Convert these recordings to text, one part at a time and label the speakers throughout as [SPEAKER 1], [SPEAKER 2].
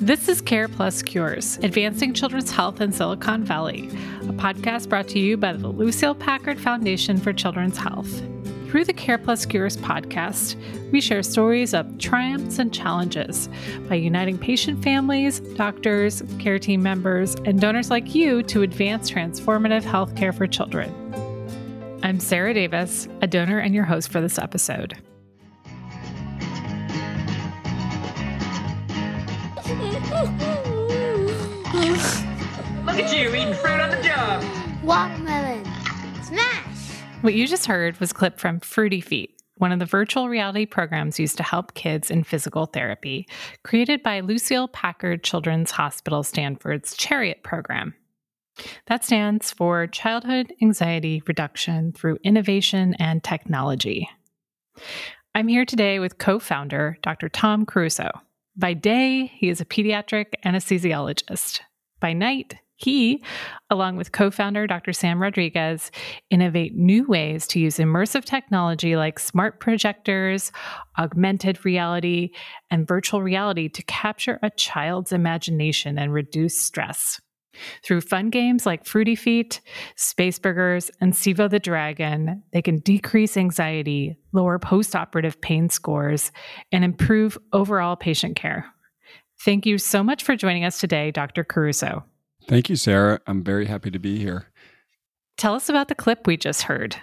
[SPEAKER 1] This is Care Plus Cures, Advancing Children's Health in Silicon Valley, a podcast brought to you by the Lucile Packard Foundation for Children's Health. Through the Care Plus Cures podcast, we share stories of triumphs and challenges by uniting patient families, doctors, care team members, and donors like you to advance transformative healthcare for children. I'm Sarah Davis, a donor and your host for this episode.
[SPEAKER 2] Look at you eating fruit on the job.
[SPEAKER 3] Watermelon. Smash!
[SPEAKER 1] What you just heard was a clip from Fruity Feet, one of the virtual reality programs used to help kids in physical therapy, created by Lucile Packard Children's Hospital Stanford's Chariot program. That stands for Childhood Anxiety Reduction through Innovation and Technology. I'm here today with co founder Dr. Tom Caruso. By day, he is a pediatric anesthesiologist. By night, he, along with co founder Dr. Sam Rodriguez, innovate new ways to use immersive technology like smart projectors, augmented reality, and virtual reality to capture a child's imagination and reduce stress. Through fun games like Fruity Feet, Space Burgers, and Sevo the Dragon, they can decrease anxiety, lower postoperative pain scores, and improve overall patient care. Thank you so much for joining us today, Dr. Caruso.
[SPEAKER 4] Thank you, Sarah. I'm very happy to be here.
[SPEAKER 1] Tell us about the clip we just heard.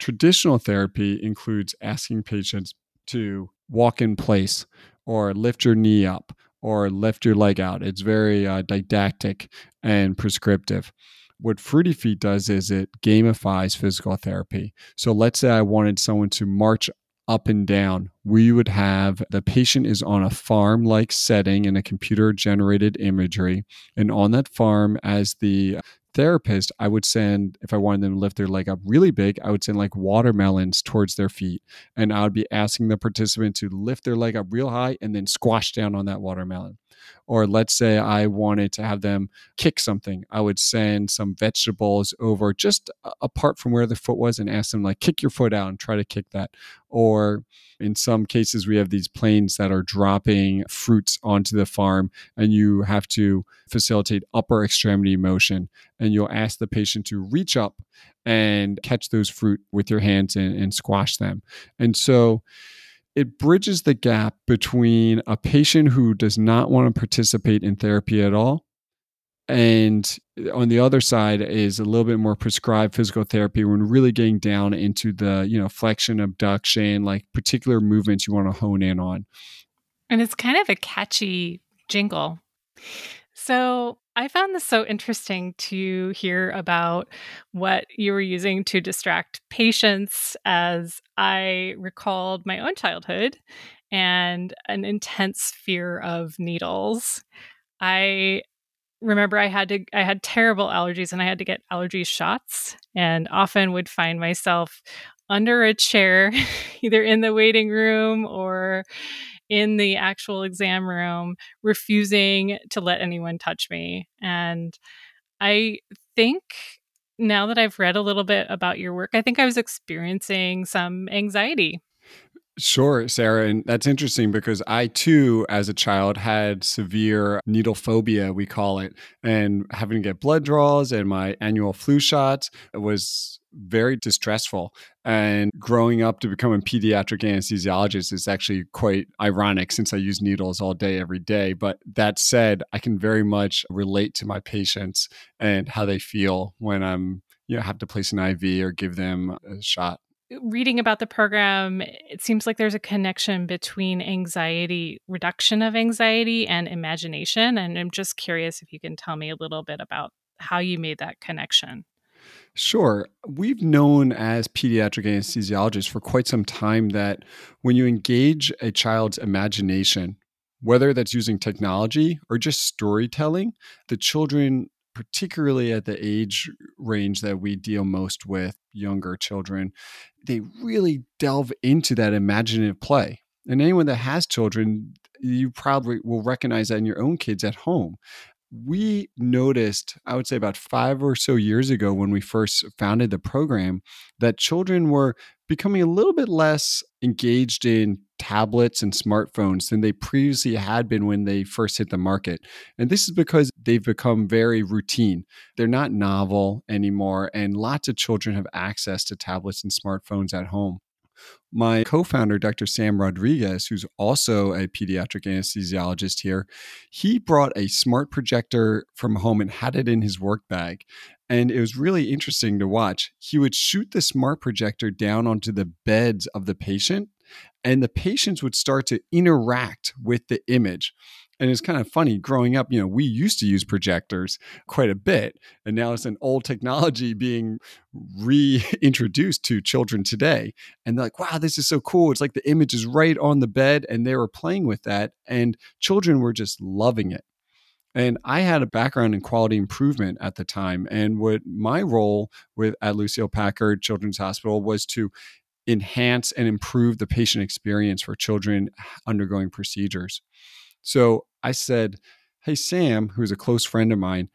[SPEAKER 4] Traditional therapy includes asking patients to walk in place or lift your knee up or lift your leg out. It's very uh, didactic and prescriptive. What Fruity Feet does is it gamifies physical therapy. So let's say I wanted someone to march up and down. We would have the patient is on a farm like setting in a computer generated imagery. And on that farm, as the therapist, I would send, if I wanted them to lift their leg up really big, I would send like watermelons towards their feet. And I would be asking the participant to lift their leg up real high and then squash down on that watermelon. Or let's say I wanted to have them kick something. I would send some vegetables over just apart from where the foot was and ask them, like, kick your foot out and try to kick that. Or in some cases, we have these planes that are dropping fruits onto the farm, and you have to facilitate upper extremity motion. And you'll ask the patient to reach up and catch those fruit with your hands and, and squash them. And so, it bridges the gap between a patient who does not want to participate in therapy at all and on the other side is a little bit more prescribed physical therapy when really getting down into the you know flexion abduction like particular movements you want to hone in on.
[SPEAKER 1] And it's kind of a catchy jingle. So I found this so interesting to hear about what you were using to distract patients as I recalled my own childhood and an intense fear of needles. I remember I had to I had terrible allergies and I had to get allergy shots and often would find myself under a chair either in the waiting room or in the actual exam room, refusing to let anyone touch me. And I think now that I've read a little bit about your work, I think I was experiencing some anxiety.
[SPEAKER 4] Sure, Sarah. And that's interesting because I too, as a child, had severe needle phobia, we call it, and having to get blood draws and my annual flu shots was very distressful. And growing up to become a pediatric anesthesiologist is actually quite ironic since I use needles all day, every day. But that said, I can very much relate to my patients and how they feel when I'm, you know, have to place an IV or give them a shot
[SPEAKER 1] reading about the program, it seems like there's a connection between anxiety, reduction of anxiety, and imagination. And I'm just curious if you can tell me a little bit about how you made that connection.
[SPEAKER 4] Sure. We've known as pediatric anesthesiologists for quite some time that when you engage a child's imagination, whether that's using technology or just storytelling, the children, particularly at the age range that we deal most with, younger children, they really delve into that imaginative play. And anyone that has children, you probably will recognize that in your own kids at home we noticed, I would say about five or so years ago when we first founded the program, that children were becoming a little bit less engaged in tablets and smartphones than they previously had been when they first hit the market. And this is because they've become very routine. They're not novel anymore, and lots of children have access to tablets and smartphones at home. My co founder, Dr. Sam Rodriguez, who's also a pediatric anesthesiologist here, he brought a smart projector from home and had it in his work bag. And it was really interesting to watch. He would shoot the smart projector down onto the beds of the patient, and the patients would start to interact with the image. And it's kind of funny growing up, you know, we used to use projectors quite a bit. And now it's an old technology being reintroduced to children today. And they're like, wow, this is so cool. It's like the image is right on the bed. And they were playing with that. And children were just loving it. And I had a background in quality improvement at the time. And what my role with at Lucile Packard Children's Hospital was to enhance and improve the patient experience for children undergoing procedures. So I said, Hey, Sam, who's a close friend of mine,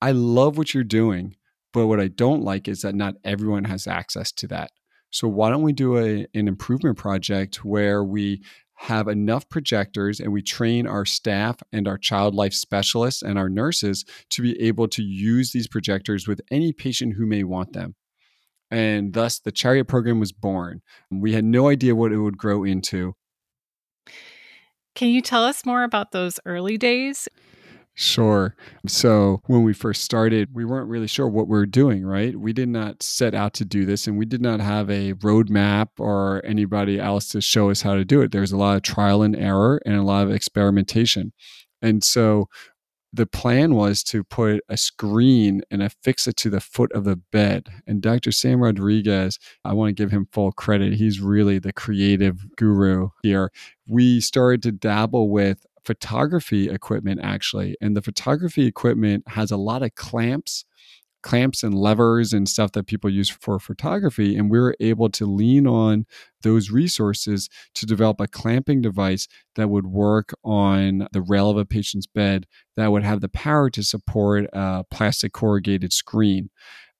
[SPEAKER 4] I love what you're doing, but what I don't like is that not everyone has access to that. So why don't we do a, an improvement project where we have enough projectors and we train our staff and our child life specialists and our nurses to be able to use these projectors with any patient who may want them. And thus the chariot program was born. We had no idea what it would grow into.
[SPEAKER 1] Can you tell us more about those early days?
[SPEAKER 4] Sure. So when we first started, we weren't really sure what we were doing, right? We did not set out to do this and we did not have a roadmap or anybody else to show us how to do it. There's a lot of trial and error and a lot of experimentation. And so the plan was to put a screen and affix it to the foot of the bed. And Dr. Sam Rodriguez, I want to give him full credit. He's really the creative guru here. We started to dabble with photography equipment actually. And the photography equipment has a lot of clamps clamps and levers and stuff that people use for photography. And we were able to lean on those resources to develop a clamping device that would work on the rail of a patient's bed that would have the power to support a plastic corrugated screen.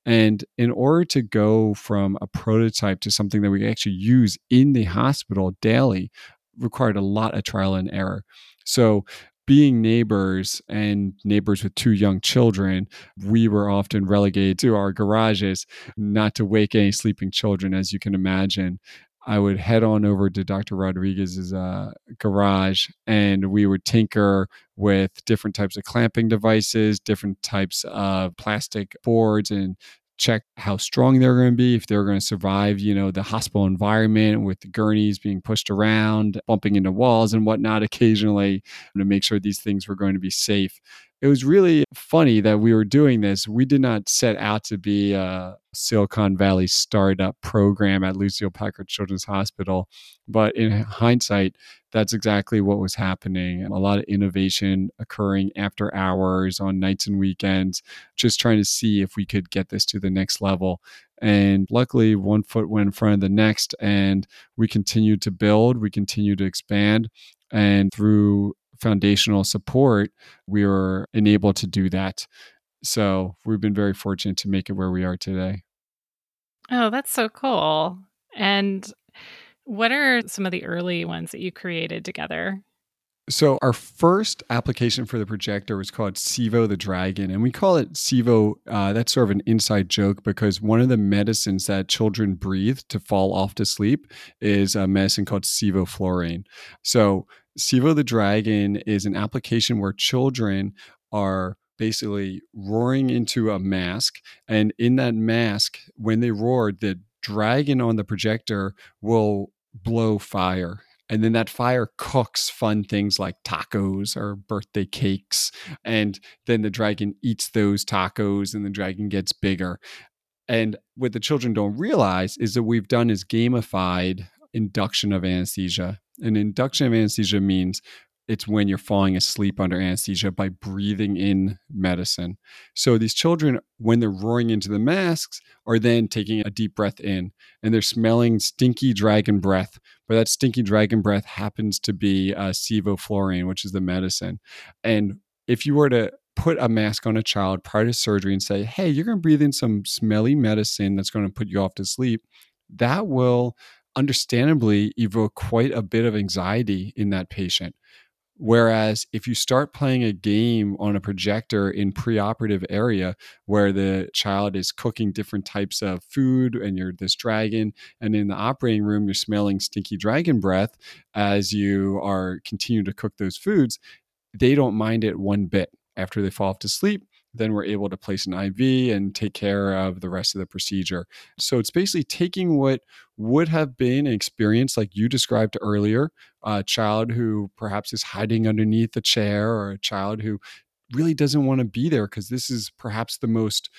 [SPEAKER 4] And in order to go from a prototype to something that we actually use in the hospital daily, required a lot of trial and error. So being neighbors and neighbors with two young children, we were often relegated to our garages, not to wake any sleeping children, as you can imagine. I would head on over to Dr. Rodriguez's uh, garage and we would tinker with different types of clamping devices, different types of plastic boards and check how strong they're going to be, if they're going to survive, you know, the hospital environment with the gurneys being pushed around, bumping into walls and whatnot occasionally to make sure these things were going to be safe. It was really funny that we were doing this. We did not set out to be a Silicon Valley startup program at Lucile Packard Children's Hospital, but in hindsight, that's exactly what was happening. A lot of innovation occurring after hours, on nights and weekends, just trying to see if we could get this to the next level. And luckily, one foot went in front of the next, and we continued to build, we continued to expand. And through foundational support, we were enabled to do that. So we've been very fortunate to make it where we are today.
[SPEAKER 1] Oh, that's so cool. And what are some of the early ones that you created together?
[SPEAKER 4] So our first application for the projector was called Sevo the Dragon, and we call it Sevo. Uh, that's sort of an inside joke because one of the medicines that children breathe to fall off to sleep is a medicine called sevoflurane. So Sevo the Dragon is an application where children are basically roaring into a mask, and in that mask, when they roar, the dragon on the projector will blow fire and then that fire cooks fun things like tacos or birthday cakes and then the dragon eats those tacos and the dragon gets bigger. And what the children don't realize is that we've done is gamified induction of anesthesia and induction of anesthesia means it's when you're falling asleep under anesthesia by breathing in medicine. So these children, when they're roaring into the masks, are then taking a deep breath in and they're smelling stinky dragon breath. But that stinky dragon breath happens to be uh, sevoflurane, which is the medicine. And if you were to put a mask on a child prior to surgery and say, hey, you're going to breathe in some smelly medicine that's going to put you off to sleep, that will understandably evoke quite a bit of anxiety in that patient. Whereas if you start playing a game on a projector in preoperative area where the child is cooking different types of food and you're this dragon, and in the operating room you're smelling stinky dragon breath as you are continue to cook those foods, they don't mind it one bit after they fall off to sleep then we're able to place an IV and take care of the rest of the procedure. So it's basically taking what would have been an experience like you described earlier, a child who perhaps is hiding underneath a chair or a child who really doesn't want to be there because this is perhaps the most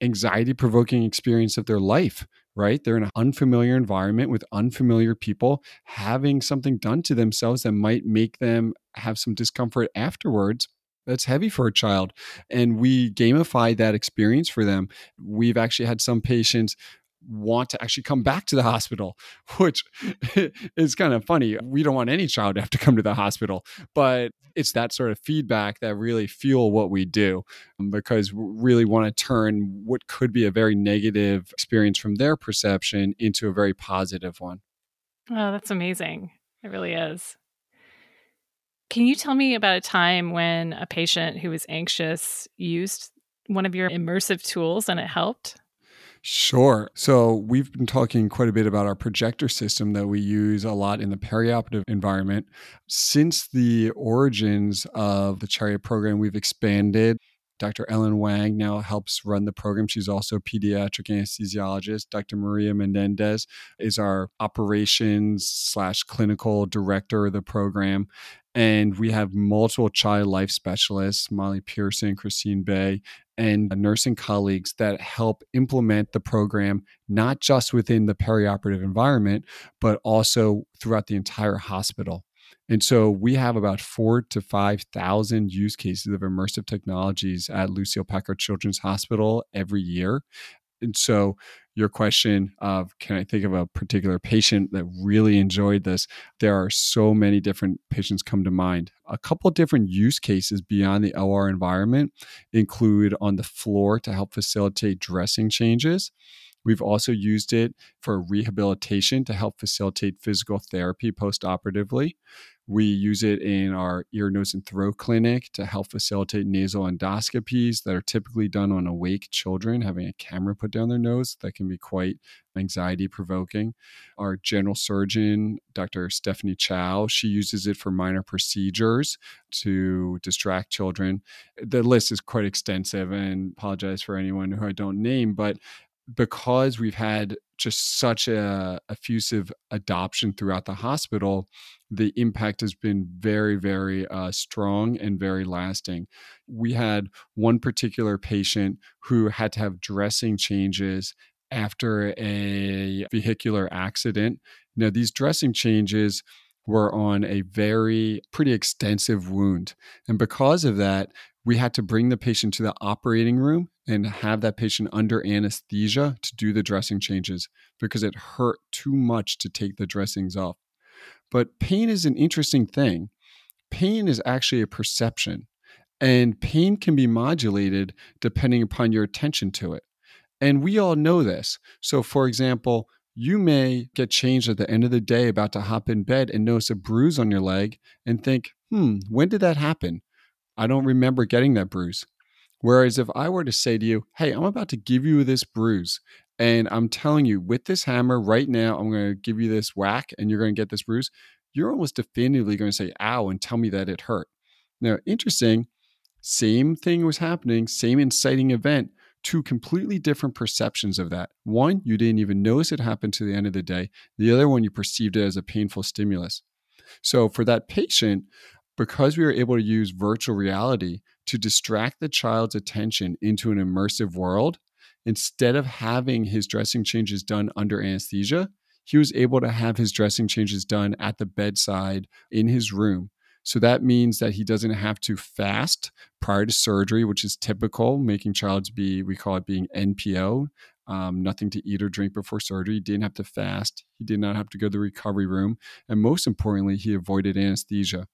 [SPEAKER 4] anxiety provoking experience of their life right? They're in an unfamiliar environment with unfamiliar people, having something done to themselves that might make them have some discomfort afterwards that's heavy for a child and we gamify that experience for them. We've actually had some patients want to actually come back to the hospital which is kind of funny. We don't want any child to have to come to the hospital but it's that sort of feedback that really fuel what we do um, because we really want to turn what could be a very negative experience from their perception into a very positive one.
[SPEAKER 1] Oh that's amazing. It really is can you tell me about a time when a patient who was anxious used one of your immersive tools and it helped?
[SPEAKER 4] Sure. So we've been talking quite a bit about our projector system that we use a lot in the perioperative environment. Since the origins of the Chariot program, we've expanded Dr. Ellen Wang now helps run the program. She's also a pediatric anesthesiologist. Dr. Maria Menendez is our operations slash clinical director of the program. And we have multiple child life specialists, Molly Pearson, Christine Bay, and nursing colleagues that help implement the program, not just within the perioperative environment, but also throughout the entire hospital. And so we have about four to 5,000 use cases of immersive technologies at Lucile Packard Children's Hospital every year. And so your question of can I think of a particular patient that really enjoyed this? There are so many different patients come to mind. A couple different use cases beyond the OR environment include on the floor to help facilitate dressing changes. We've also used it for rehabilitation to help facilitate physical therapy postoperatively. We use it in our ear, nose, and throat clinic to help facilitate nasal endoscopies that are typically done on awake children, having a camera put down their nose that can be quite anxiety provoking. Our general surgeon, Dr. Stephanie Chao, she uses it for minor procedures to distract children. The list is quite extensive and apologize for anyone who I don't name, but because we've had just such a effusive adoption throughout the hospital, the impact has been very, very uh, strong and very lasting. We had one particular patient who had to have dressing changes after a vehicular accident. Now, these dressing changes were on a very pretty extensive wound. And because of that, we had to bring the patient to the operating room and have that patient under anesthesia to do the dressing changes because it hurt too much to take the dressings off. But pain is an interesting thing. Pain is actually a perception, and pain can be modulated depending upon your attention to it. And we all know this. So, for example, you may get changed at the end of the day, about to hop in bed, and notice a bruise on your leg and think, hmm, when did that happen? I don't remember getting that bruise. Whereas if I were to say to you, hey, I'm about to give you this bruise, and I'm telling you, with this hammer right now, I'm going to give you this whack and you're going to get this bruise, you're almost definitively going to say, ow, and tell me that it hurt. Now, interesting, same thing was happening, same inciting event, two completely different perceptions of that. One, you didn't even notice it happened to the end of the day. The other one, you perceived it as a painful stimulus. So for that patient, because we were able to use virtual reality to distract the child's attention into an immersive world, instead of having his dressing changes done under anesthesia, he was able to have his dressing changes done at the bedside in his room. So that means that he doesn't have to fast prior to surgery, which is typical, making child's be, we call it being NPO, um, nothing to eat or drink before surgery. He didn't have to fast. He did not have to go to the recovery room. And most importantly, he avoided anesthesia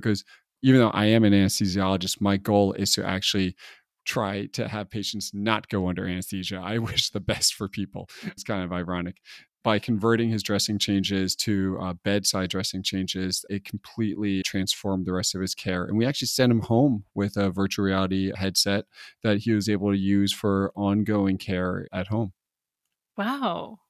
[SPEAKER 4] because even though I am an anesthesiologist, my goal is to actually try to have patients not go under anesthesia. I wish the best for people. It's kind of ironic. by converting his dressing changes to uh, bedside dressing changes, it completely transformed the rest of his care. And we actually sent him home with a virtual reality headset that he was able to use for ongoing care at home.
[SPEAKER 1] Wow.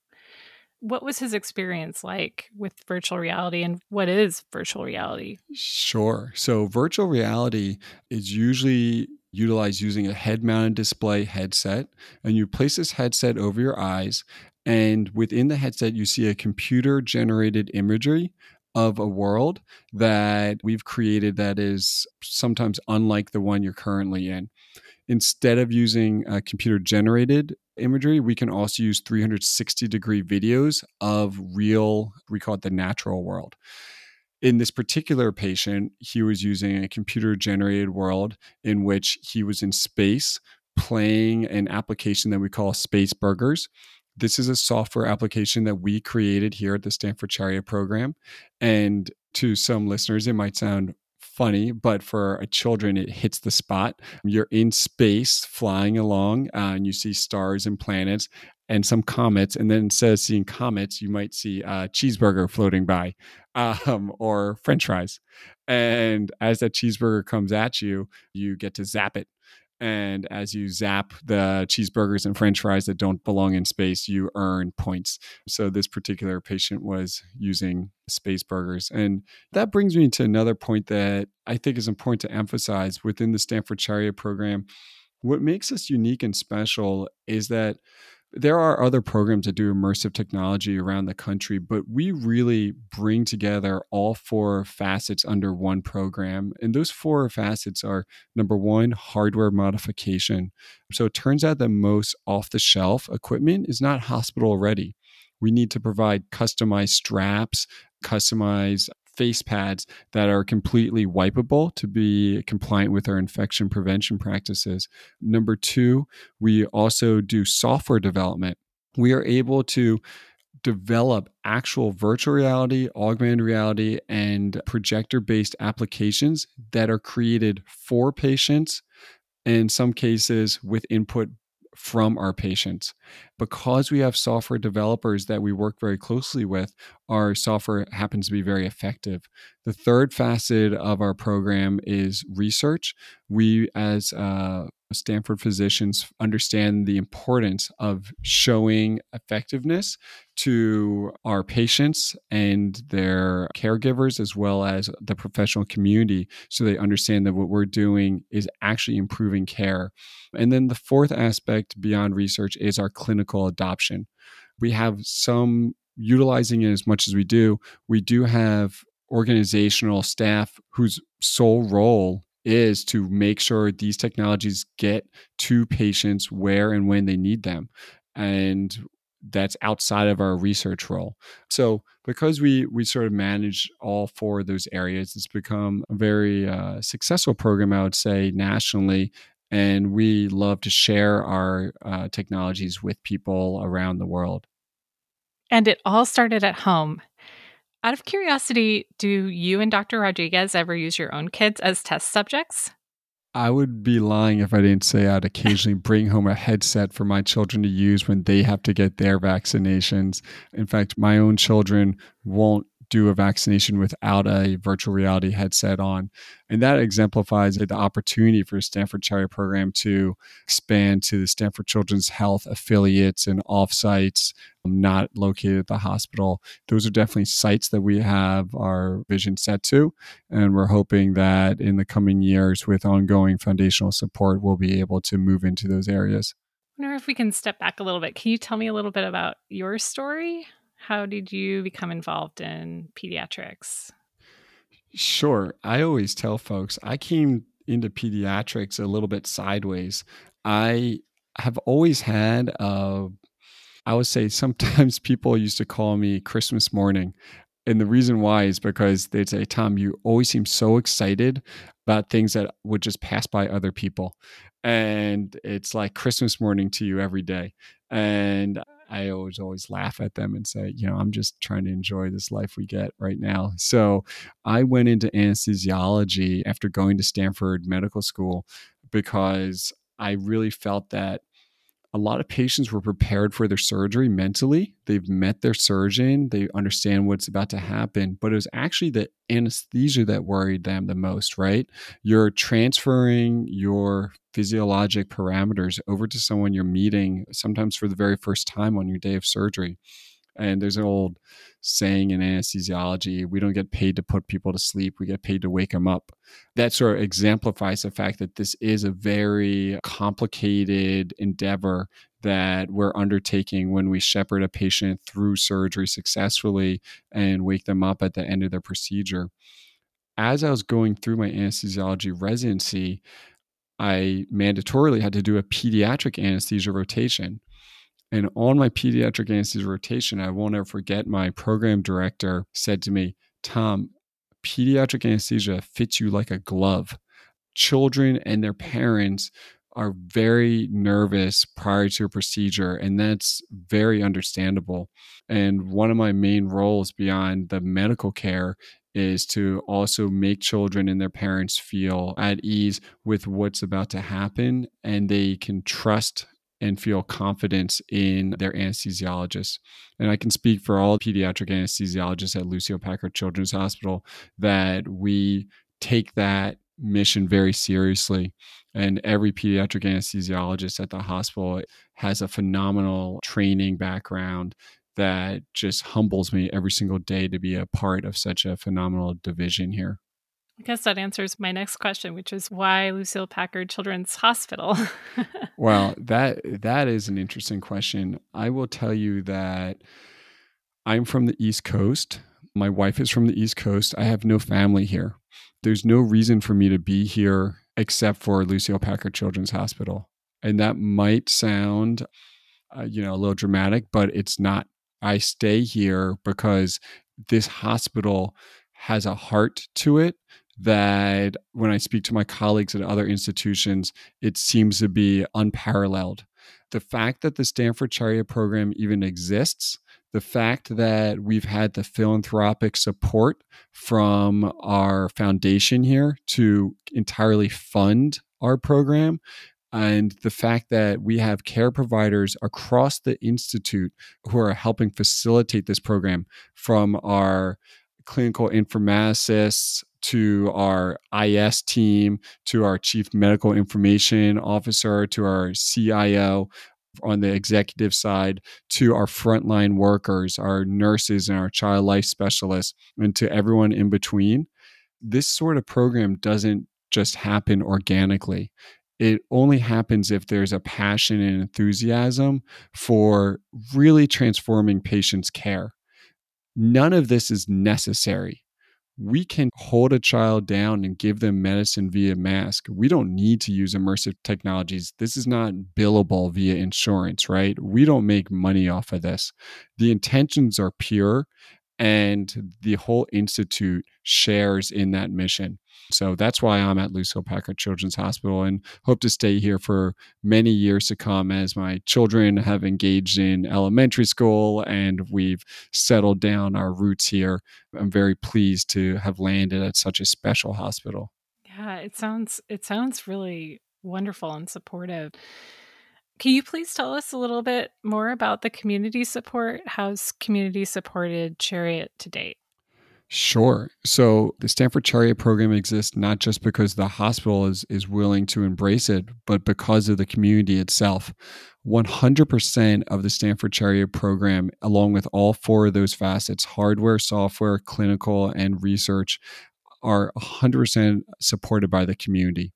[SPEAKER 1] What was his experience like with virtual reality and what is virtual reality?
[SPEAKER 4] Sure. So, virtual reality is usually utilized using a head mounted display headset, and you place this headset over your eyes. And within the headset, you see a computer generated imagery of a world that we've created that is sometimes unlike the one you're currently in. Instead of using uh, computer generated imagery, we can also use 360 degree videos of real, we call it the natural world. In this particular patient, he was using a computer generated world in which he was in space playing an application that we call Space Burgers. This is a software application that we created here at the Stanford Chariot program. And to some listeners, it might sound funny, but for children, it hits the spot. You're in space flying along, uh, and you see stars and planets and some comets. And then instead of seeing comets, you might see a cheeseburger floating by um, or french fries. And as that cheeseburger comes at you, you get to zap it and as you zap the cheeseburgers and french fries that don't belong in space, you earn points. So this particular patient was using space burgers. And that brings me to another point that I think is important to emphasize within the Stanford Chariot program. What makes us unique and special is that there are other programs that do immersive technology around the country, but we really bring together all four facets under one program. And those four facets are number one, hardware modification. So it turns out that most off the shelf equipment is not hospital ready. We need to provide customized straps, customized face pads that are completely wipeable to be compliant with our infection prevention practices. Number two, we also do software development. We are able to develop actual virtual reality, augmented reality, and projector based applications that are created for patients, in some cases with input from our patients. Because we have software developers that we work very closely with, our software happens to be very effective. The third facet of our program is research. We, as uh, Stanford physicians, understand the importance of showing effectiveness to our patients and their caregivers, as well as the professional community, so they understand that what we're doing is actually improving care. And then the fourth aspect beyond research is our clinical adoption. We have some utilizing it as much as we do, we do have organizational staff whose sole role is to make sure these technologies get to patients where and when they need them. And that's outside of our research role. So because we we sort of manage all four of those areas, it's become a very uh, successful program, I would say, nationally. And we love to share our uh, technologies with people around the world.
[SPEAKER 1] And it all started at home. Out of curiosity, do you and Dr. Rodriguez ever use your own kids as test subjects?
[SPEAKER 4] I would be lying if I didn't say I'd occasionally bring home a headset for my children to use when they have to get their vaccinations. In fact, my own children won't do a vaccination without a virtual reality headset on. And that exemplifies the opportunity for Stanford Chariot program to expand to the Stanford Children's Health affiliates and offsites um, not located at the hospital. Those are definitely sites that we have our vision set to. And we're hoping that in the coming years, with ongoing foundational support, we'll be able to move into those areas.
[SPEAKER 1] I wonder if we can step back a little bit. Can you tell me a little bit about your story? How did you become involved in pediatrics?
[SPEAKER 4] Sure. I always tell folks I came into pediatrics a little bit sideways. I have always had a I would say sometimes people used to call me Christmas morning. And the reason why is because they'd say, Tom, you always seem so excited about things that would just pass by other people. And it's like Christmas morning to you every day. And I always always laugh at them and say, you know, I'm just trying to enjoy this life we get right now. So I went into anesthesiology after going to Stanford Medical School because I really felt that a lot of patients were prepared for their surgery mentally. They've met their surgeon, they understand what's about to happen, but it was actually the anesthesia that worried them the most, right? You're transferring your physiologic parameters over to someone you're meeting, sometimes for the very first time on your day of surgery. And there's an old saying in anesthesiology we don't get paid to put people to sleep, we get paid to wake them up. That sort of exemplifies the fact that this is a very complicated endeavor that we're undertaking when we shepherd a patient through surgery successfully and wake them up at the end of their procedure. As I was going through my anesthesiology residency, I mandatorily had to do a pediatric anesthesia rotation. And on my pediatric anesthesia rotation, I won't ever forget my program director said to me, Tom, pediatric anesthesia fits you like a glove. Children and their parents are very nervous prior to a procedure, and that's very understandable. And one of my main roles beyond the medical care is to also make children and their parents feel at ease with what's about to happen and they can trust and feel confidence in their anesthesiologist. And I can speak for all pediatric anesthesiologists at Lucile Packard Children's Hospital that we take that mission very seriously. And every pediatric anesthesiologist at the hospital has a phenomenal training background that just humbles me every single day to be a part of such a phenomenal division here.
[SPEAKER 1] I guess that answers my next question, which is why Lucile Packard Children's Hospital?
[SPEAKER 4] well, that that is an interesting question. I will tell you that I'm from the East Coast. My wife is from the East Coast. I have no family here. There's no reason for me to be here except for Lucile Packard Children's Hospital. And that might sound uh, you know, a little dramatic, but it's not. I stay here because this hospital has a heart to it that when I speak to my colleagues at other institutions, it seems to be unparalleled. The fact that the Stanford Chariot program even exists, the fact that we've had the philanthropic support from our foundation here to entirely fund our program, and the fact that we have care providers across the institute who are helping facilitate this program from our clinical informaticists to our IS team, to our chief medical information officer, to our CIO on the executive side, to our frontline workers, our nurses, and our child life specialists, and to everyone in between. This sort of program doesn't just happen organically. It only happens if there's a passion and enthusiasm for really transforming patients' care. None of this is necessary we can hold a child down and give them medicine via mask. We don't need to use immersive technologies. This is not billable via insurance, right? We don't make money off of this. The intentions are pure, and the whole institute shares in that mission. So that's why I'm at Lucile Packard Children's Hospital and hope to stay here for many years to come as my children have engaged in elementary school and we've settled down our roots here. I'm very pleased to have landed at such a special hospital.
[SPEAKER 1] Yeah, it sounds it sounds really wonderful and supportive. Can you please tell us a little bit more about the community support? How's community supported Chariot to date?
[SPEAKER 4] Sure. So the Stanford Chariot program exists not just because the hospital is, is willing to embrace it, but because of the community itself. 100% of the Stanford Chariot program, along with all four of those facets hardware, software, clinical, and research are 100% supported by the community.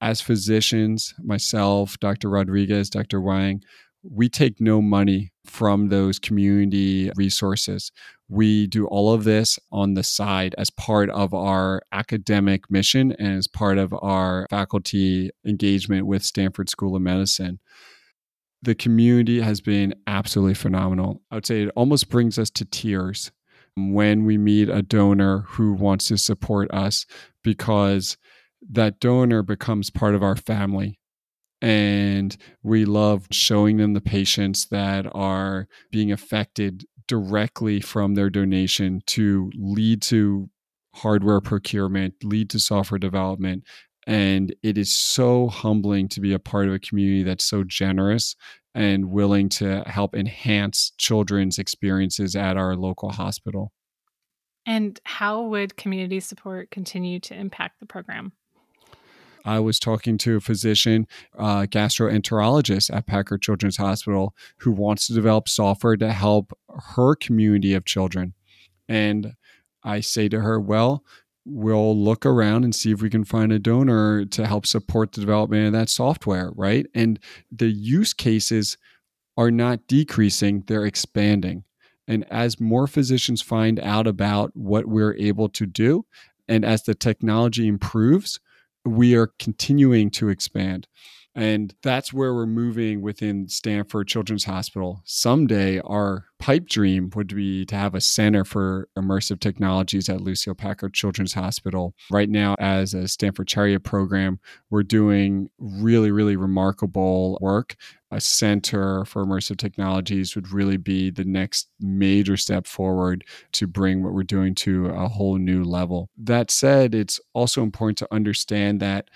[SPEAKER 4] As physicians, myself, Dr. Rodriguez, Dr. Wang, we take no money from those community resources. We do all of this on the side as part of our academic mission and as part of our faculty engagement with Stanford School of Medicine. The community has been absolutely phenomenal. I would say it almost brings us to tears when we meet a donor who wants to support us because that donor becomes part of our family and we love showing them the patients that are being affected directly from their donation to lead to hardware procurement, lead to software development, And it is so humbling to be a part of a community that's so generous and willing to help enhance children's experiences at our local hospital.
[SPEAKER 1] And how would community support continue to impact the program?
[SPEAKER 4] I was talking to a physician, uh, gastroenterologist at Packard Children's Hospital, who wants to develop software to help her community of children. And I say to her, well, we'll look around and see if we can find a donor to help support the development of that software, right? And the use cases are not decreasing, they're expanding. And as more physicians find out about what we're able to do, and as the technology improves, we are continuing to expand. And that's where we're moving within Stanford Children's Hospital. Someday, our pipe dream would be to have a center for immersive technologies at Lucile Packard Children's Hospital. Right now, as a Stanford Chariot program, we're doing really, really remarkable work. A center for immersive technologies would really be the next major step forward to bring what we're doing to a whole new level. That said, it's also important to understand that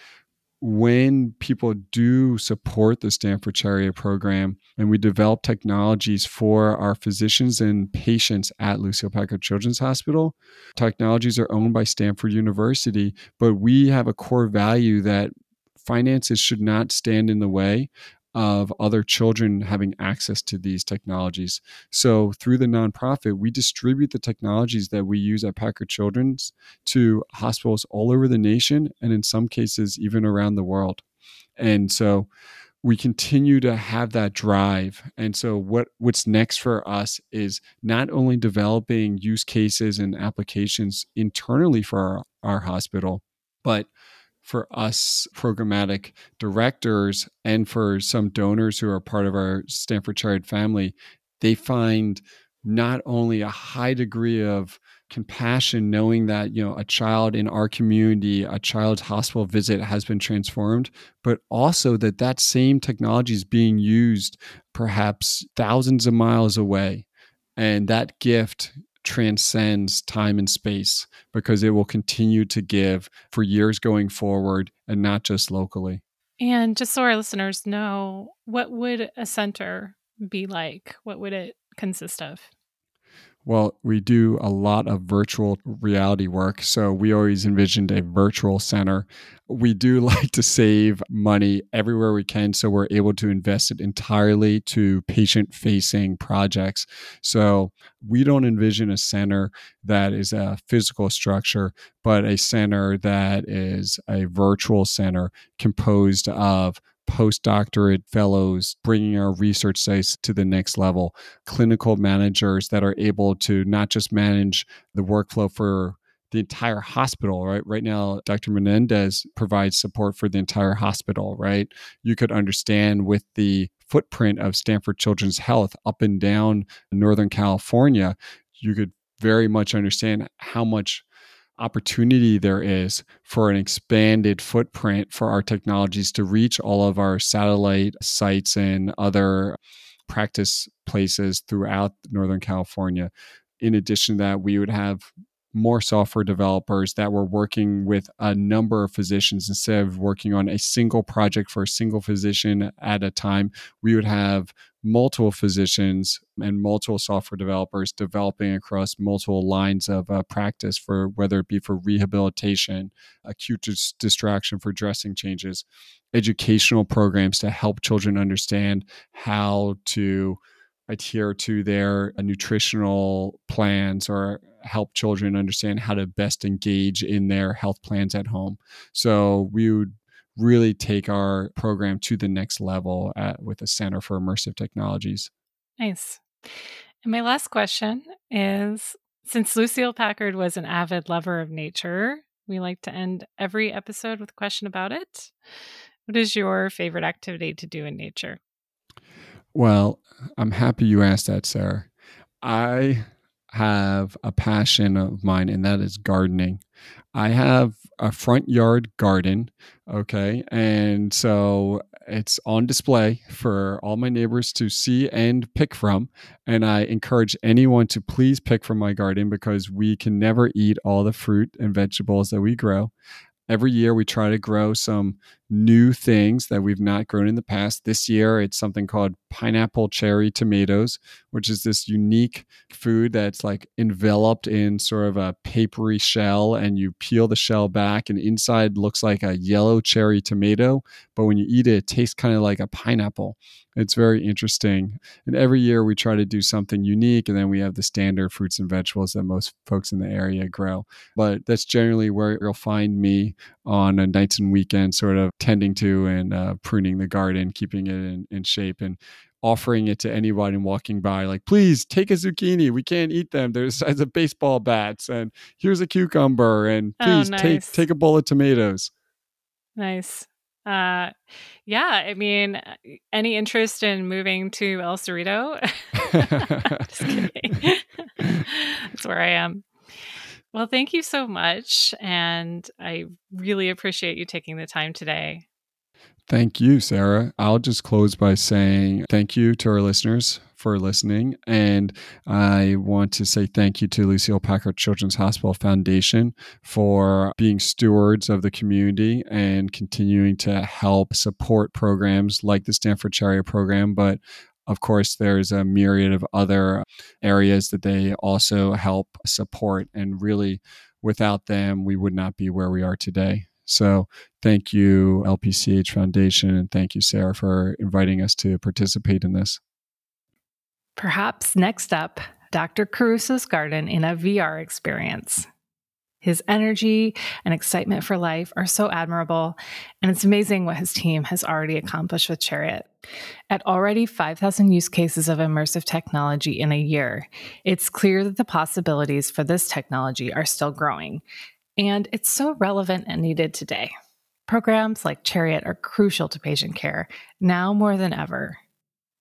[SPEAKER 4] when people do support the Stanford Chariot program and we develop technologies for our physicians and patients at Lucile Packard Children's Hospital, technologies are owned by Stanford University, but we have a core value that finances should not stand in the way of other children having access to these technologies. So, through the nonprofit, we distribute the technologies that we use at Packard Children's to hospitals all over the nation and in some cases, even around the world. And so, we continue to have that drive and so what what's next for us is not only developing use cases and applications internally for our, our hospital but for us programmatic directors and for some donors who are part of our Stanford Chariot family, they find not only a high degree of compassion knowing that you know a child in our community a child's hospital visit has been transformed but also that that same technology is being used perhaps thousands of miles away. And that gift transcends time and space because it will continue to give for years going forward and not just locally.
[SPEAKER 1] And just so our listeners know, what would a center be like? What would it consist of?
[SPEAKER 4] Well, we do a lot of virtual reality work. So we always envisioned a virtual center. We do like to save money everywhere we can. So we're able to invest it entirely to patient facing projects. So we don't envision a center that is a physical structure, but a center that is a virtual center composed of postdoctorate fellows, bringing our research sites to the next level, clinical managers that are able to not just manage the workflow for the entire hospital, right? Right now, Dr. Menendez provides support for the entire hospital, right? You could understand with the footprint of Stanford Children's Health up and down Northern California, you could very much understand how much opportunity there is for an expanded footprint for our technologies to reach all of our satellite sites and other practice places throughout Northern California. In addition to that, we would have more software developers that were working with a number of physicians instead of working on a single project for a single physician at a time. We would have multiple physicians and multiple software developers developing across multiple lines of uh, practice for whether it be for rehabilitation, acute dis- distraction for dressing changes, educational programs to help children understand how to adhere to their uh, nutritional plans or help children understand how to best engage in their health plans at home. So we would really take our program to the next level at, with a Center for Immersive Technologies.
[SPEAKER 1] Nice. And my last question is since Lucile Packard was an avid lover of nature, we like to end every episode with a question about it. What is your favorite activity to do in nature?
[SPEAKER 4] Well, I'm happy you asked that, Sarah. I have a passion of mine, and that is gardening. I have a front yard garden, okay, and so it's on display for all my neighbors to see and pick from. And I encourage anyone to please pick from my garden because we can never eat all the fruit and vegetables that we grow. every year we try to grow some new things that we've not grown in the past. This year, it's something called pineapple cherry tomatoes, which is this unique food that's like enveloped in sort of a papery shell, and you peel the shell back, and inside looks like a yellow cherry tomato. But when you eat it, it tastes kind of like a pineapple. It's very interesting. And every year we try to do something unique, and then we have the standard fruits and vegetables that most folks in the area grow. But that's generally where you'll find me on a nights and weekends, sort of tending to and uh, pruning the garden, keeping it in, in shape, and offering it to anybody walking by like please take a zucchini we can't eat them they're the size of baseball bats and here's a cucumber and
[SPEAKER 1] Oh,
[SPEAKER 4] please take
[SPEAKER 1] nice.
[SPEAKER 4] take a bowl of tomatoes
[SPEAKER 1] Nice. Uh, yeah, I mean, any interest in moving to El Cerrito? Just kidding. That's where I am. Well, thank you so much. And I really appreciate you taking the time today.
[SPEAKER 4] Thank you, Sarah. I'll just close by saying thank you to our listeners for listening. And I want to say thank you to Lucile Packard Children's Hospital Foundation for being stewards of the community and continuing to help support programs like the Stanford Chariot program. But of course, there's a myriad of other areas that they also help support. And really, without them, we would not be where we are today. So, thank you, LPCH Foundation, and thank you, Sarah, for inviting us to participate in this.
[SPEAKER 1] Perhaps next up, Dr. Caruso's garden in a VR experience. His energy and excitement for life are so admirable, and it's amazing what his team has already accomplished with Chariot. At already 5,000 use cases of immersive technology in a year, it's clear that the possibilities for this technology are still growing, and it's so relevant and needed today. Programs like Chariot are crucial to patient care, now more than ever.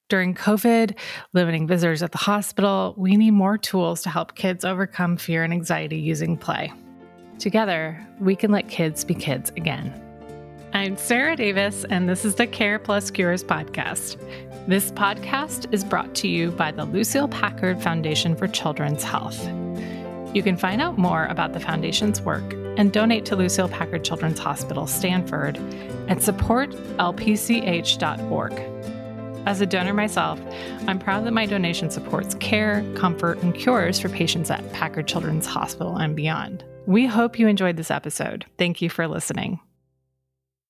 [SPEAKER 1] During COVID, limiting visitors at the hospital, we need more tools to help kids overcome fear and anxiety using play. Together, we can let kids be kids again. I'm Sarah Davis, and this is the Care Plus Cures podcast. This podcast is brought to you by the Lucile Packard Foundation for Children's Health. You can find out more about the Foundation's work and donate to Lucile Packard Children's Hospital, Stanford at supportlpch.org. As a donor myself, I'm proud that my donation supports care, comfort, and cures for patients at Packard Children's Hospital and beyond. We hope you enjoyed this episode. Thank you for listening.